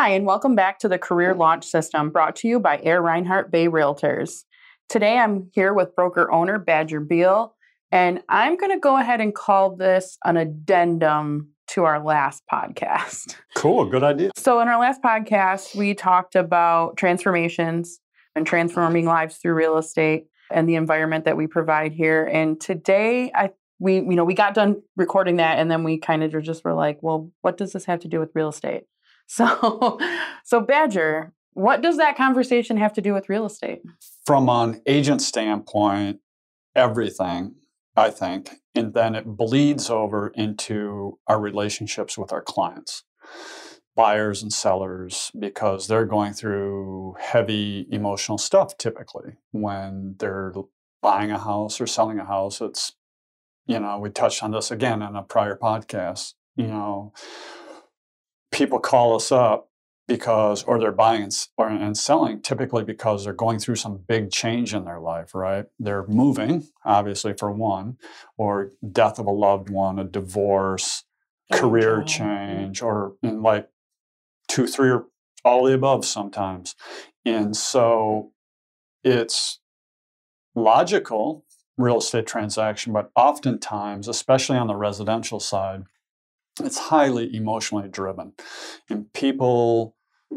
Hi, and welcome back to the Career Launch System brought to you by Air Reinhardt Bay Realtors. Today I'm here with broker owner Badger Beal, and I'm going to go ahead and call this an addendum to our last podcast. Cool, good idea. So, in our last podcast, we talked about transformations and transforming lives through real estate and the environment that we provide here. And today, I we you know we got done recording that, and then we kind of just were like, well, what does this have to do with real estate? So, so Badger, what does that conversation have to do with real estate? From an agent standpoint, everything, I think, and then it bleeds over into our relationships with our clients, buyers and sellers, because they're going through heavy emotional stuff typically when they're buying a house or selling a house. It's, you know, we touched on this again in a prior podcast, you know, people call us up because or they're buying and, or, and selling typically because they're going through some big change in their life right? They're moving obviously for one or death of a loved one a divorce oh, career change or in like two three or all the above sometimes. And so it's logical real estate transaction but oftentimes especially on the residential side it's highly emotionally driven. And people,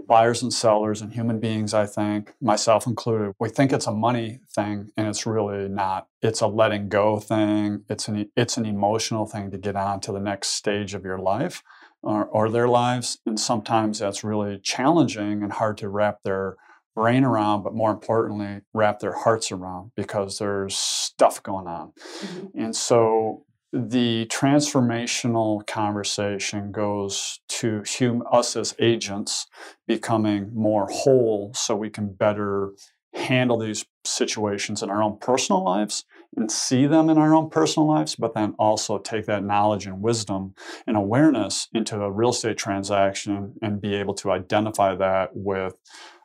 buyers and sellers, and human beings, I think, myself included, we think it's a money thing, and it's really not. It's a letting go thing. It's an it's an emotional thing to get on to the next stage of your life or, or their lives. And sometimes that's really challenging and hard to wrap their brain around, but more importantly, wrap their hearts around because there's stuff going on. Mm-hmm. And so the transformational conversation goes to hum- us as agents becoming more whole so we can better handle these situations in our own personal lives and see them in our own personal lives, but then also take that knowledge and wisdom and awareness into a real estate transaction and be able to identify that with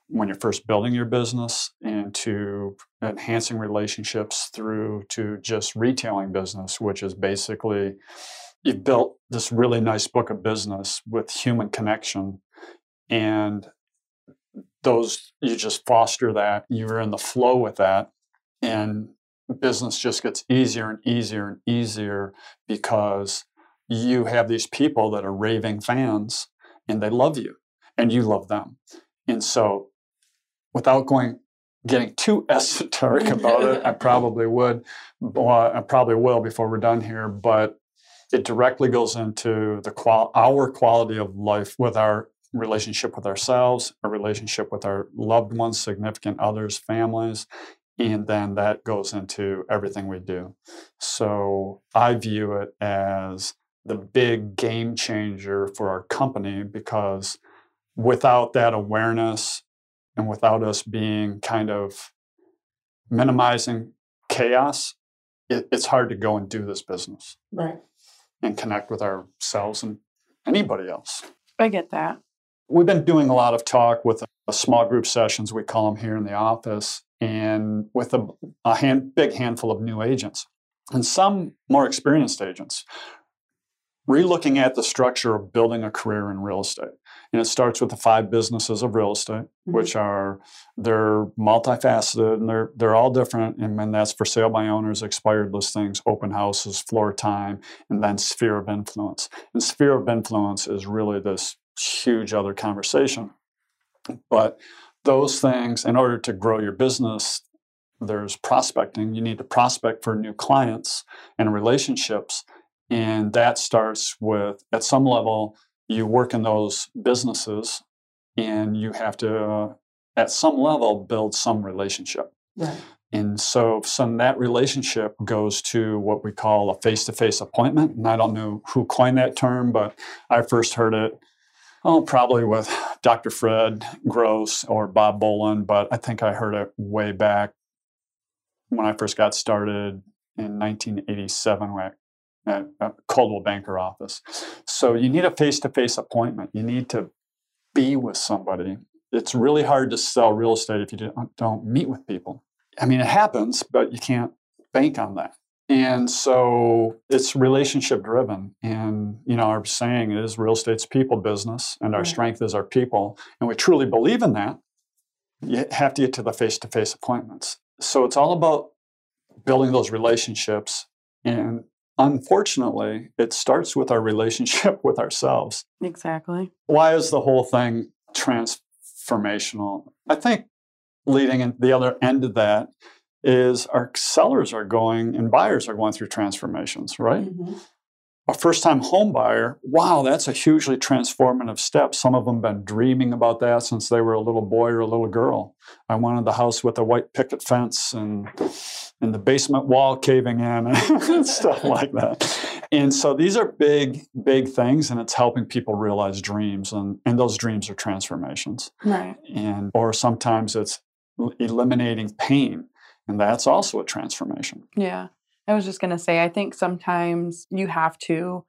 when you're first building your business and to enhancing relationships through to just retailing business, which is basically you've built this really nice book of business with human connection and those you just foster that you're in the flow with that and business just gets easier and easier and easier because you have these people that are raving fans and they love you and you love them. And so without going getting too esoteric about it, I probably would. Well, I probably will before we're done here, but it directly goes into the qual- our quality of life with our relationship with ourselves, our relationship with our loved ones, significant others, families, and then that goes into everything we do. So I view it as the big game changer for our company because without that awareness and without us being kind of minimizing chaos, it, it's hard to go and do this business. Right. And connect with ourselves and anybody else. I get that. We've been doing a lot of talk with a small group sessions, we call them here in the office, and with a, a hand, big handful of new agents and some more experienced agents, relooking at the structure of building a career in real estate. And it starts with the five businesses of real estate, mm-hmm. which are they're multifaceted and they're they're all different. And then that's for sale by owners, expired listings, open houses, floor time, and then sphere of influence. And sphere of influence is really this huge other conversation. But those things, in order to grow your business, there's prospecting. You need to prospect for new clients and relationships. And that starts with, at some level, you work in those businesses and you have to, uh, at some level, build some relationship. Right. And so, some that relationship goes to what we call a face to face appointment. And I don't know who coined that term, but I first heard it, oh, probably with Dr. Fred Gross or Bob Boland, but I think I heard it way back when I first got started in 1987 when I at a Coldwell Banker office. So you need a face to face appointment. You need to be with somebody. It's really hard to sell real estate if you don't meet with people. I mean, it happens, but you can't bank on that. And so it's relationship driven. And, you know, our saying is real estate's people business and our strength is our people. And we truly believe in that. You have to get to the face to face appointments. So it's all about building those relationships. And unfortunately, it starts with our relationship with ourselves. Exactly. Why is the whole thing transformational? I think leading in the other end of that is our sellers are going and buyers are going through transformations, right? Mhm. A first time home buyer, wow, that's a hugely transformative step. Some of them been dreaming about that since they were a little boy or a little girl. I wanted the house with a white picket fence and and the basement wall caving in and stuff like that. And so these are big, big things, and it's helping people realize dreams, and, and those dreams are transformations. Right. And or sometimes it's eliminating pain, and that's also a transformation. Yeah. I was just going to say, I think sometimes you have to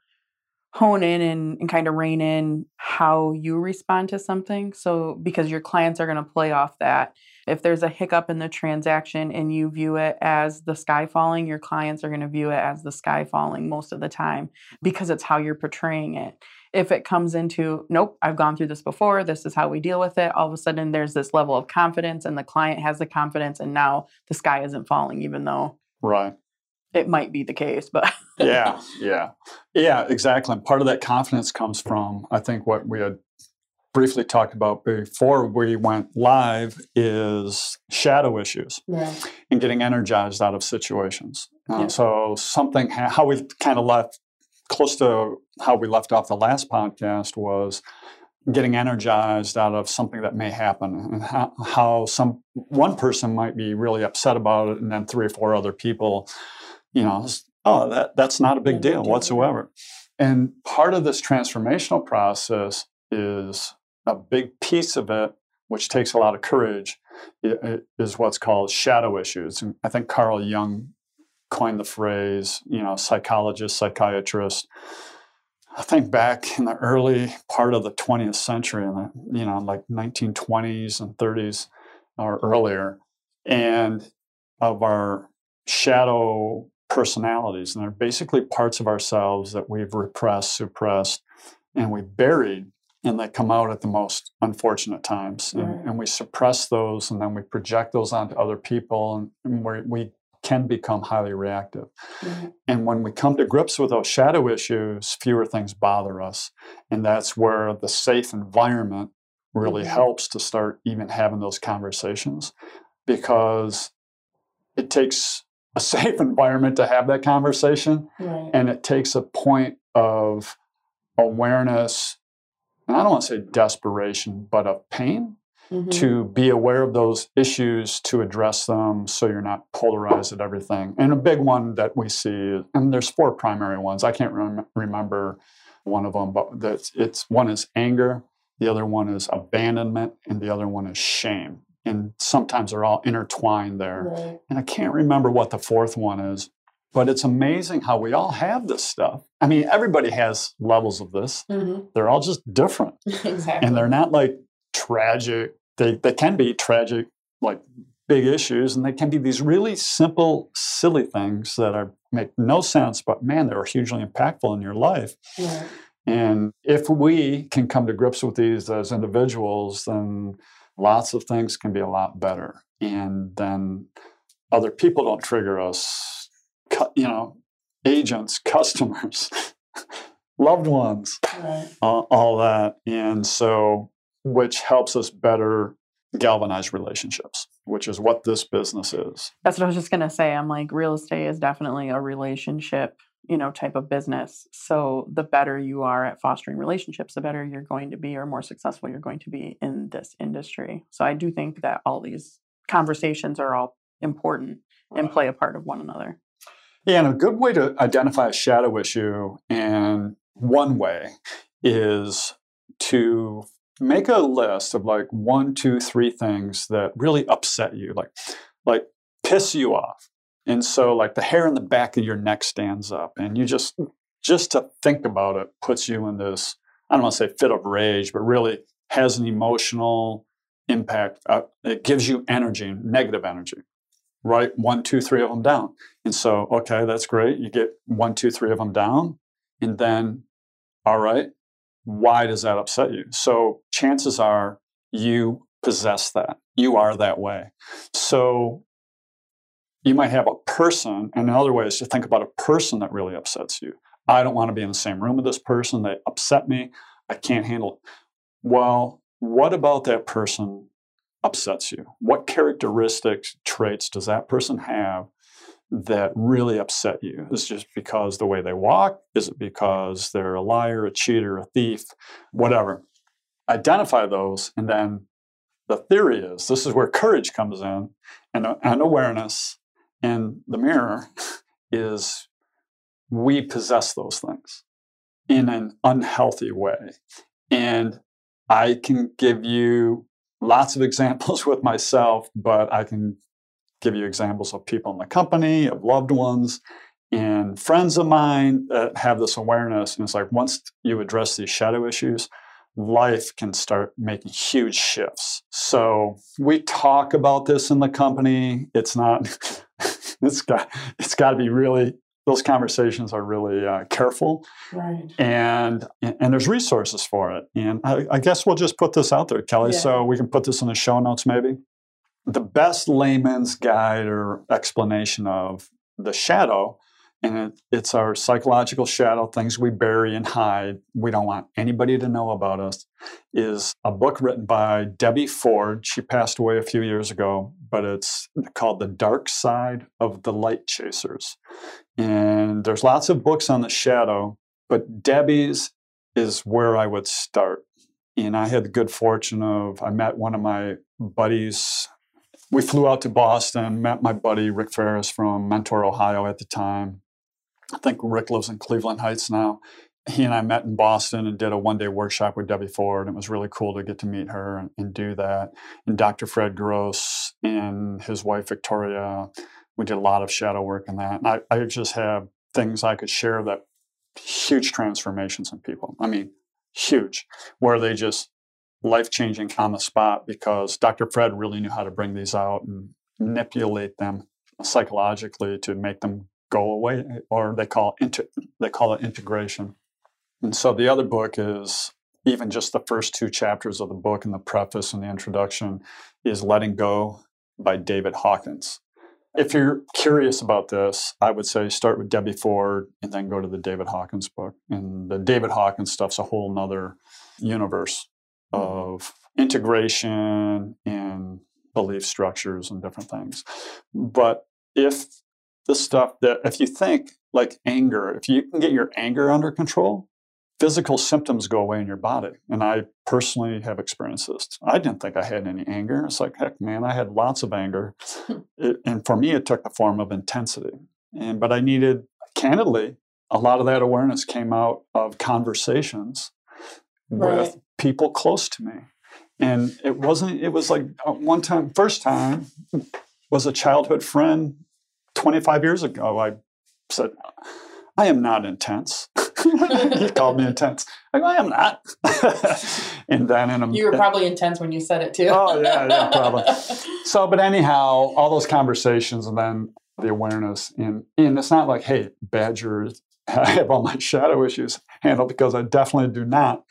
hone in and, and kind of rein in how you respond to something. So, because your clients are going to play off that. If there's a hiccup in the transaction and you view it as the sky falling, your clients are going to view it as the sky falling most of the time because it's how you're portraying it. If it comes into, nope, I've gone through this before, this is how we deal with it, all of a sudden there's this level of confidence and the client has the confidence, and now the sky isn't falling, even though Right. It might be the case, but yeah, yeah, yeah, exactly. And part of that confidence comes from, I think, what we had briefly talked about before we went live is shadow issues right. and getting energized out of situations. Um, yeah. So something ha- how we kind of left close to how we left off the last podcast was getting energized out of something that may happen and how, how some one person might be really upset about it and then three or four other people you know oh that that's not a big deal whatsoever. And part of this transformational process is a big piece of it which takes a lot of courage is what's called shadow issues. And i think carl jung coined the phrase you know psychologist psychiatrist. I think back in the early part of the 20th century, in the you know like 1920s and 30s or earlier, and of our shadow personalities, and they're basically parts of ourselves that we've repressed, suppressed, and we buried, and they come out at the most unfortunate times, and, Right. and we suppress those, and then we project those onto other people, and, and we we can become highly reactive. And when we come to grips with those shadow issues, fewer things bother us. And that's where the safe environment really Mhm. helps to start even having those conversations because it takes a safe environment to have that conversation. Right. And it takes a point of awareness. And I don't want to say desperation, but of pain Mhm. to be aware of those issues to address them so you're not polarized at everything. And a big one that we see, and there's four primary ones. I can't rem- remember one of them, but that's it's one is anger, the other one is abandonment, and the other one is shame. And sometimes they're all intertwined there. Right. And I can't remember what the fourth one is, but it's amazing how we all have this stuff. I mean, everybody has levels of this. Mhm. They're all just different Exactly. and they're not like tragic they, they can be tragic like big issues and they can be these really simple silly things that are make no sense but man they're hugely impactful in your life Right. and if we can come to grips with these as individuals then lots of things can be a lot better and then other people don't trigger us you know agents customers loved ones Right. all, all that. And so, which helps us better galvanize relationships, which is what this business is. That's what I was just gonna say. I'm like, real estate is definitely a relationship, you know, type of business. So the better you are at fostering relationships, the better you're going to be, or more successful you're going to be in this industry. So I do think that all these conversations are all important and play a part of one another. Yeah, and a good way to identify a shadow issue, and one way is to make a list of like one, two, three things that really upset you, like like piss you off. And so like the hair in the back of your neck stands up and you just just to think about it puts you in this, I don't want to say fit of rage, but really has an emotional impact. Uh, it gives you energy, negative energy. write one, two, three of them down. And so, okay, that's great. You get one, two, three of them down. And then, all right, why does that upset you? So chances are you possess that. You are that way. So you might have a person, and another way is to think about a person that really upsets you. I don't want to be in the same room with this person. They upset me. I can't handle it. Well, what about that person upsets you? What characteristics, traits does that person have that really upset you? Is it just because the way they walk? Is it because they're a liar, a cheater, a thief, whatever? Identify those, and then the theory is this is where courage comes in and, and awareness and the mirror is we possess those things in an unhealthy way. And I can give you lots of examples with myself, but I can give you examples of people in the company, of loved ones, and friends of mine that have this awareness. And it's like once you address these shadow issues, life can start making huge shifts. So we talk about this in the company. It's not, it's got, it's got to be really those conversations are really uh, careful right and and there's resources for it and I, I, guess we'll just put this out there kelly yeah. so we can put this in the show notes maybe the best layman's guide or explanation of the shadow and it, it's our psychological shadow things we bury and hide we don't want anybody to know about us is a book written by debbie ford. She passed away a few years ago but it's called the dark side of the light chasers. And there's lots of books on the shadow but debbie's is where i would start. And i had the good fortune of i met one of my buddies. We flew out to Boston, met my buddy Rick Ferris from Mentor, Ohio at the time. I think Rick lives in Cleveland Heights now. He and I met in Boston and did a one day workshop with Debbie Ford. And it was really cool to get to meet her and, and do that. And Dr. Fred Gross and his wife Victoria, we did a lot of shadow work in that. And I, I just have things I could share that huge transformations in people. I mean, huge, where they just life changing on the spot because Dr. Fred really knew how to bring these out and manipulate them psychologically to make them go away, or they call inter- they call it integration. And so the other book is even just the first two chapters of the book and the preface and the introduction is Letting Go by David Hawkins. If you're curious about this, I would say start with Debbie Ford and then go to the David Hawkins book. And the David Hawkins stuff's a whole nother universe of integration and belief structures and different things. But if the stuff that if you think like anger, if you can get your anger under control, physical symptoms go away in your body. And I personally have experienced this. I didn't think I had any anger. It's like, heck, man, I had lots of anger. it, and for me, it took the form of intensity. And but I needed, candidly, a lot of that awareness came out of conversations right. with people close to me. And it wasn't, it was like uh, one time, first time was a childhood friend 25 years ago, I said, I am not intense. he called me intense. I, go, I am not. and then in a, you were probably intense when you said it too. oh yeah, yeah, probably. So, but anyhow, all those conversations and then the awareness, and and it's not like, hey, Badger, I have all my shadow issues handled because I definitely do not.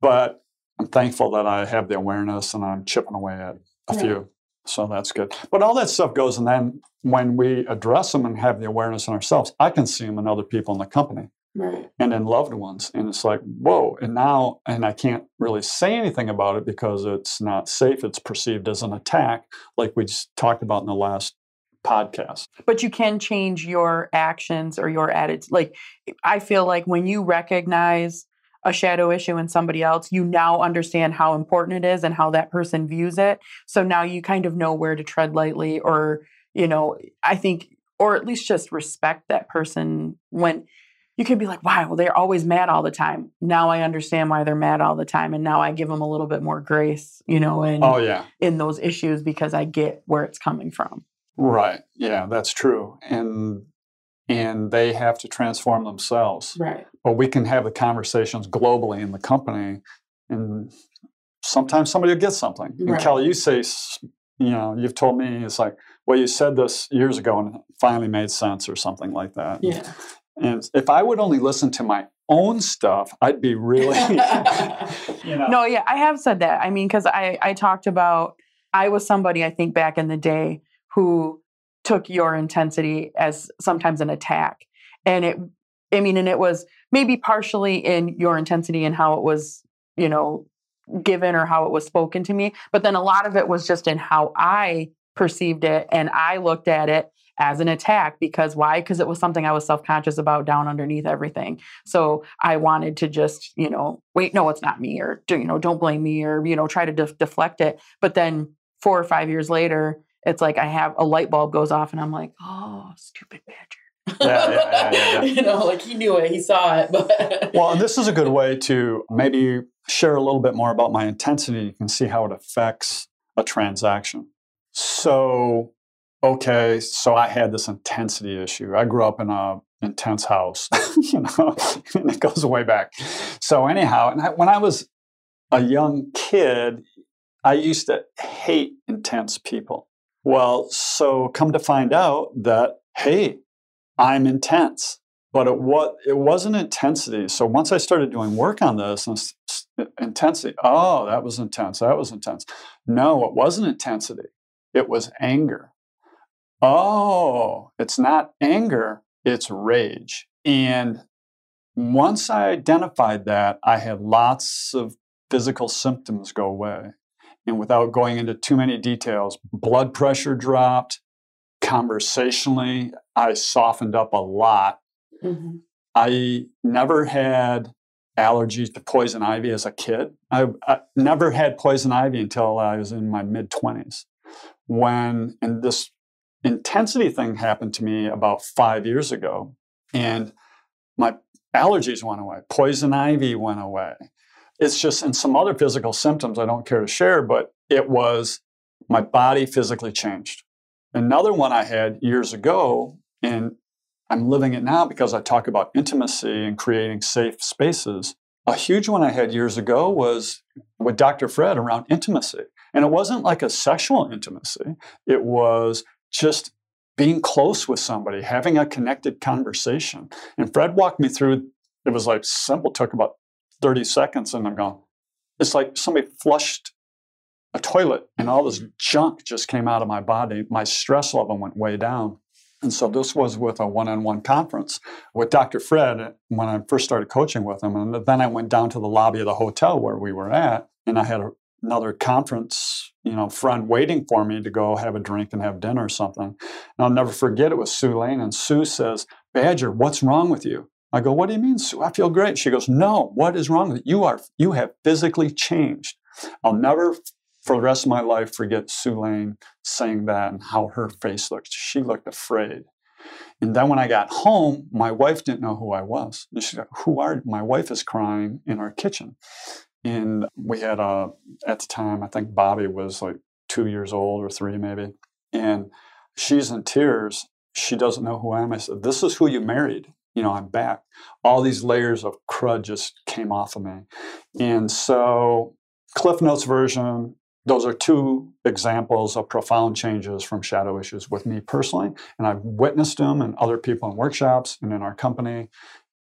But I'm thankful that I have the awareness and I'm chipping away at a few. So that's good. But all that stuff goes, and then when we address them and have the awareness in ourselves, I can see them in other people in the company. Right. And in loved ones. And it's like, whoa. And now, and I can't really say anything about it because it's not safe. It's perceived as an attack, like we just talked about in the last podcast. But you can change your actions or your attitude. Like, I feel like when you recognize a shadow issue in somebody else, you now understand how important it is and how that person views it. So now you kind of know where to tread lightly, or, you know, I think, or at least just respect that person when you can be like, wow, well, they're always mad all the time. Now I understand why they're mad all the time. And now I give them a little bit more grace, you know, in, oh, yeah. in those issues because I get where it's coming from. Right. Yeah, that's true. And and they have to transform themselves. Right. But we can have the conversations globally in the company, and sometimes somebody will get something. Right. And Kelly, you say, you know, you've told me it's like, well, you said this years ago and it finally made sense or something like that. Yeah. And if I would only listen to my own stuff, I'd be really, you know. No, yeah, I have said that. I mean, because I I talked about I was somebody I think back in the day who took your intensity as sometimes an attack, and it. I mean, and it was maybe partially in your intensity and how it was, you know, given or how it was spoken to me, but then a lot of it was just in how I perceived it and I looked at it as an attack because why? Because it was something i was self-conscious about down underneath everything. So i wanted to just you know wait no it's not me or you know don't blame me or you know try to def- deflect it. But then four or five years later it's like i have a light bulb goes off and i'm like oh stupid badger Yeah, yeah, yeah, you know like he knew it he saw it but Well, and this is a good way to mm-hmm. maybe share a little bit more about my intensity. You can see how it affects a transaction. So, okay, so I had this intensity issue. I grew up in a intense house, you know, and it goes way back. So anyhow, and I, when I was a young kid, I used to hate intense people. Well, so come to find out that hey, I'm intense but it what it wasn't intensity. So once I started doing work on this intensity, oh, that was intense. That was intense. No, it wasn't intensity. It was anger. Oh, it's not anger. It's rage. And once I identified that, I had lots of physical symptoms go away. And without going into too many details, blood pressure dropped. Conversationally, I softened up a lot Mhm. I never had allergies to poison ivy as a kid. I, I never had poison ivy until I was in my mid 20s. When, and this intensity thing happened to me about five years ago, and my allergies went away, poison ivy went away. It's just, and some other physical symptoms I don't care to share, but it was my body physically changed. Another one I had years ago, and I'm living it now because I talk about intimacy and creating safe spaces. A huge one I had years ago was with Dr. Fred around intimacy. And it wasn't like a sexual intimacy, it was just being close with somebody, having a connected conversation. And Fred walked me through, it was like simple, took about 30 seconds, and I'm going, it's like somebody flushed a toilet and all this junk just came out of my body. My stress level went way down. And so this was with a one-on-one conference with Dr. Fred when I first started coaching with him. And then I went down to the lobby of the hotel where we were at, and I had a, another conference, you know, friend waiting for me to go have a drink and have dinner or something. And I'll never forget it was Sue Lane, and Sue says, "Badger, what's wrong with you?" I go, "What do you mean, Sue? I feel great." She goes, "No, what is wrong with you? You are you have physically changed." I'll never for the rest of my life forget Sue Lane saying that and how her face looked. She looked afraid. And then when I got home, my wife didn't know who I was. And she said, Who are you? My wife is crying in our kitchen. And we had a, at the time, I think Bobby was like two years old or three maybe. And she's in tears. She doesn't know who I am. I said, This is who you married. You know, I'm back. All these layers of crud just came off of me. And so, Cliff Notes version, those are two examples of profound changes from shadow issues with me personally. And I've witnessed them in other people in workshops and in our company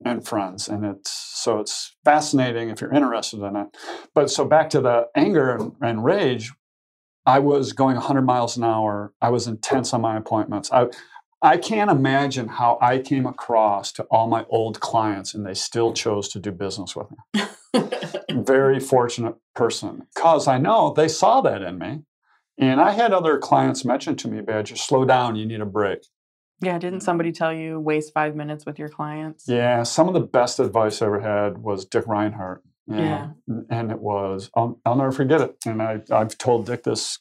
and friends. And it's so it's fascinating if you're interested in it. But so back to the anger and, and rage, I was going 100 miles an hour. I was intense on my appointments. I, I can't imagine how I came across to all my old clients and they still chose to do business with me. Very fortunate person because I know they saw that in me. And I had other clients mention to me, Badger, slow down, you need a break. yeah didn't somebody tell you waste five minutes with your clients Yeah, some of the best advice I ever had was Dick Reinhardt. Yeah. And it was, I'll, I'll never forget it. And I, I've told Dick this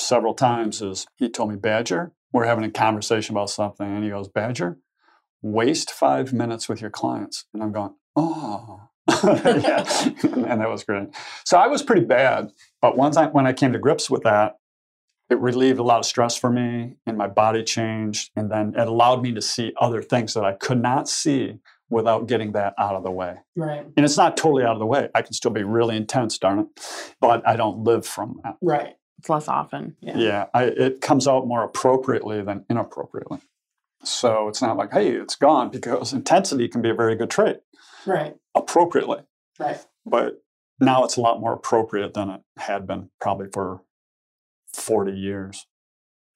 several times is he told me, Badger, we're having a conversation about something. And he goes, Badger, waste five minutes with your clients. And I'm going, oh. yeah. and that was great. So I was pretty bad. But once I, when I came to grips with that, it relieved a lot of stress for me and my body changed. And then it allowed me to see other things that I could not see without getting that out of the way. right And it's not totally out of the way. I can still be really intense, darn it, but I don't live from that. right it's less often. Yeah. Yeah, I, it comes out more appropriately than inappropriately. So it's not like, hey, it's gone because intensity can be a very good trait Right. appropriately. Right. But now it's a lot more appropriate than it had been probably for 40 years.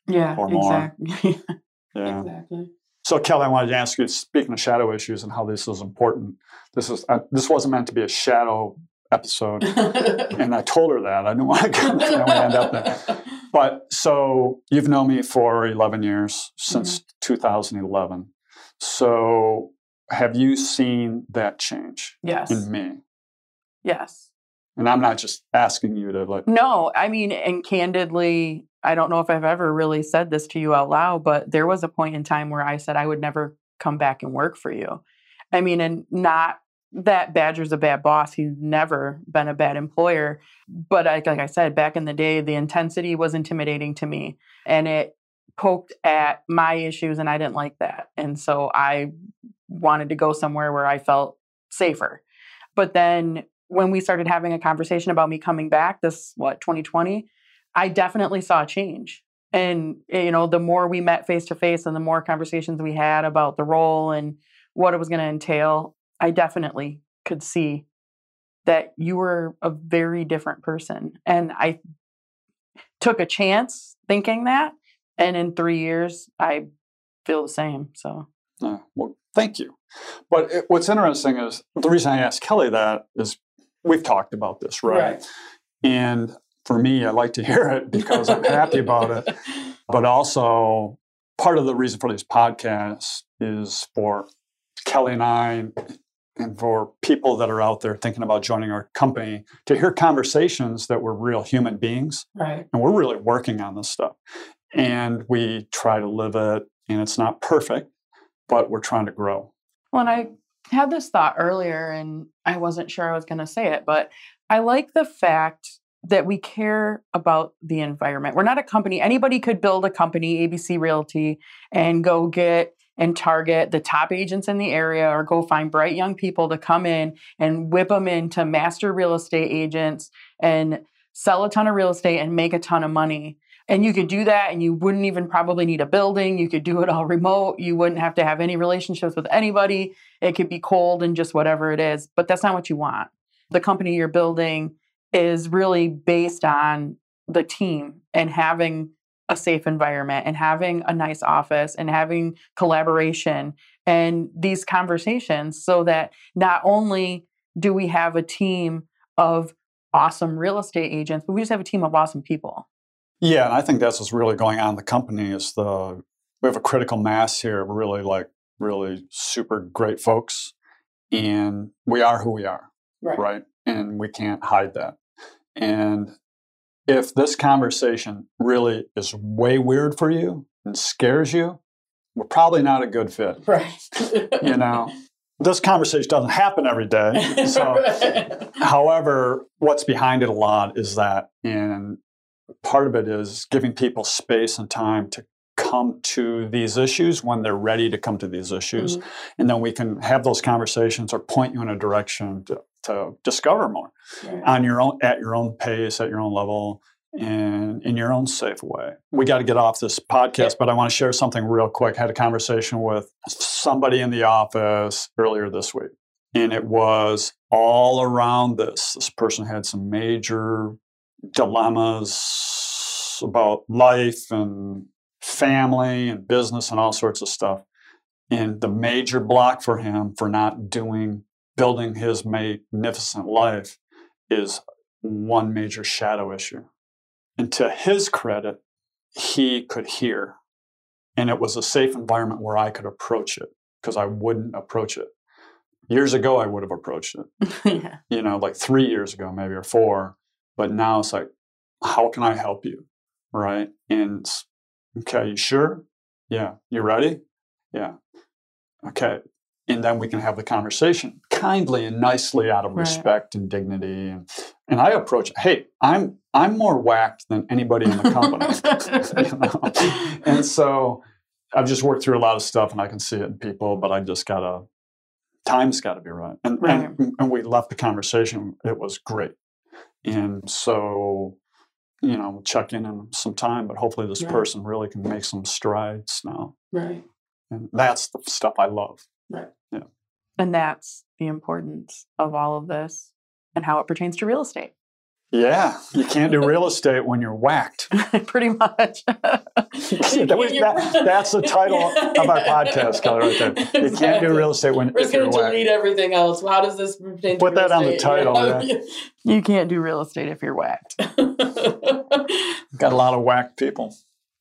Yeah. Or more. Exactly. Yeah. exactly. So Kelly, I wanted to ask you, speaking of shadow issues and how this is important, this is uh, this wasn't meant to be a shadow episode, and I told her that I didn't want to we end up there. But so you've known me for 11 years since mm-hmm. 2011. So have you seen that change yes. in me? Yes. And I'm not just asking you to like, No, I mean, and candidly, I don't know if I've ever really said this to you out loud, but there was a point in time where I said I would never come back and work for you. I mean, and not that Badger's a bad boss. He's never been a bad employer. But like, I said, back in the day, the intensity was intimidating to me and it poked at my issues, and I didn't like that. And so I wanted to go somewhere where I felt safer. But then when we started having a conversation about me coming back, this what 2020, I definitely saw a change. And eh, you know, the more we met face to face and the more conversations we had about the role and what it was going to entail, I definitely could see that you were a very different person. And I took a chance thinking that, and in 3 years I feel the same. So, uh, well, thank you. But it, what's interesting is the reason I asked Kelly that is we've talked about this, right? And for me, I like to hear it because I'm happy about it. But also, part of the reason for these podcasts is for Kelly and I, and for people that are out there thinking about joining our company, to hear conversations that we're real human beings. Right. And we're really working on this stuff. And we try to live it, and it's not perfect, but we're trying to grow. Well, and I had this thought earlier and I wasn't sure I was going to say it, but I like the fact that we care about the environment. We're not a company. Anybody could build a company, ABC Realty, and go get and target the top agents in the area or go find bright young people to come in and whip them into master real estate agents and sell a ton of real estate and make a ton of money. And you could do that and you wouldn't even probably need a building. You could do it all remote. You wouldn't have to have any relationships with anybody. It could be cold and just whatever it is. But that's not what you want. The company you're building is really based on the team and having a safe environment and having a nice office and having collaboration and these conversations so that not only do we have a team of awesome real estate agents, but we just have a team of awesome people. Yeah, and I think that's what's really going on in the company is the we have a critical mass here of really like really super great folks and we are who we are, right? And we can't hide that. And if this conversation really is way weird for you and scares you, we're probably not a good fit. Right. You know, this conversation doesn't happen every day. So, however, what's behind it a lot is that, and part of it is giving people space and time to come to these issues when they're ready to come to these issues. Mhm. And then we can have those conversations or point you in a direction to, to discover more Right. on your own at your own pace at your own level and in your own safe way. We got to get off this podcast but i want to share something real quick. I had a conversation with somebody in the office earlier this week and it was all around this. This person had some major dilemmas about life and family and business and all sorts of stuff and the major block for him for not doing building his magnificent life is one major shadow issue. And to his credit, he could hear. And it was a safe environment where I could approach it because I wouldn't approach it. Years ago, I would have approached it, yeah. you know, like three years ago, maybe, or four. But now it's like, how can I help you? Right. And okay, you sure? Yeah. You ready? Yeah. Okay. And then we can have the conversation kindly and nicely out of Right. respect and dignity. And, and I approach, hey, I'm I'm more whacked than anybody in the company. you know? And so I've just worked through a lot of stuff and I can see it in people, but I just gotta time's gotta be right. And and, and we left the conversation. It was great. And so you know, check in in some time, but hopefully this Right. person really can make some strides now. Right. And that's the stuff I love. Right. Yeah. And that's the importance of all of this and how it pertains to real estate. Yeah, you can't do real estate when you're whacked. Pretty much. That was- that- that's the title of our podcast, Kelly, right there. You can't do real estate when We're if just you're going to whacked. delete everything else. How does this pertain to Put that real on the estate? title, You you can't do real estate if you're whacked. Got a lot of whacked people.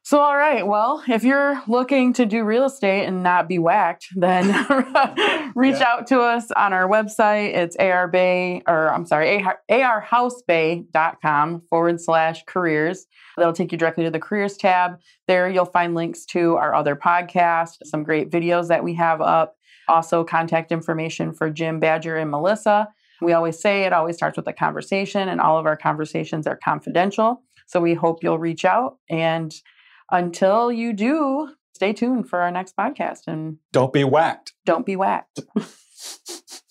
So, all right. Well, if you're looking to do real estate and not be whacked, then reach Yeah. out to us on our website. It's ARBay, or I'm sorry, AR, arhousebay.com forward slash careers. That'll take you directly to the careers tab. There you'll find links to our other podcast, some great videos that we have up, also contact information for Jim, Badger, and Melissa. We always say it always starts with a conversation, and all of our conversations are confidential. So we hope you'll reach out. And until you do, stay tuned for our next podcast and Don't be whacked. don't be whacked.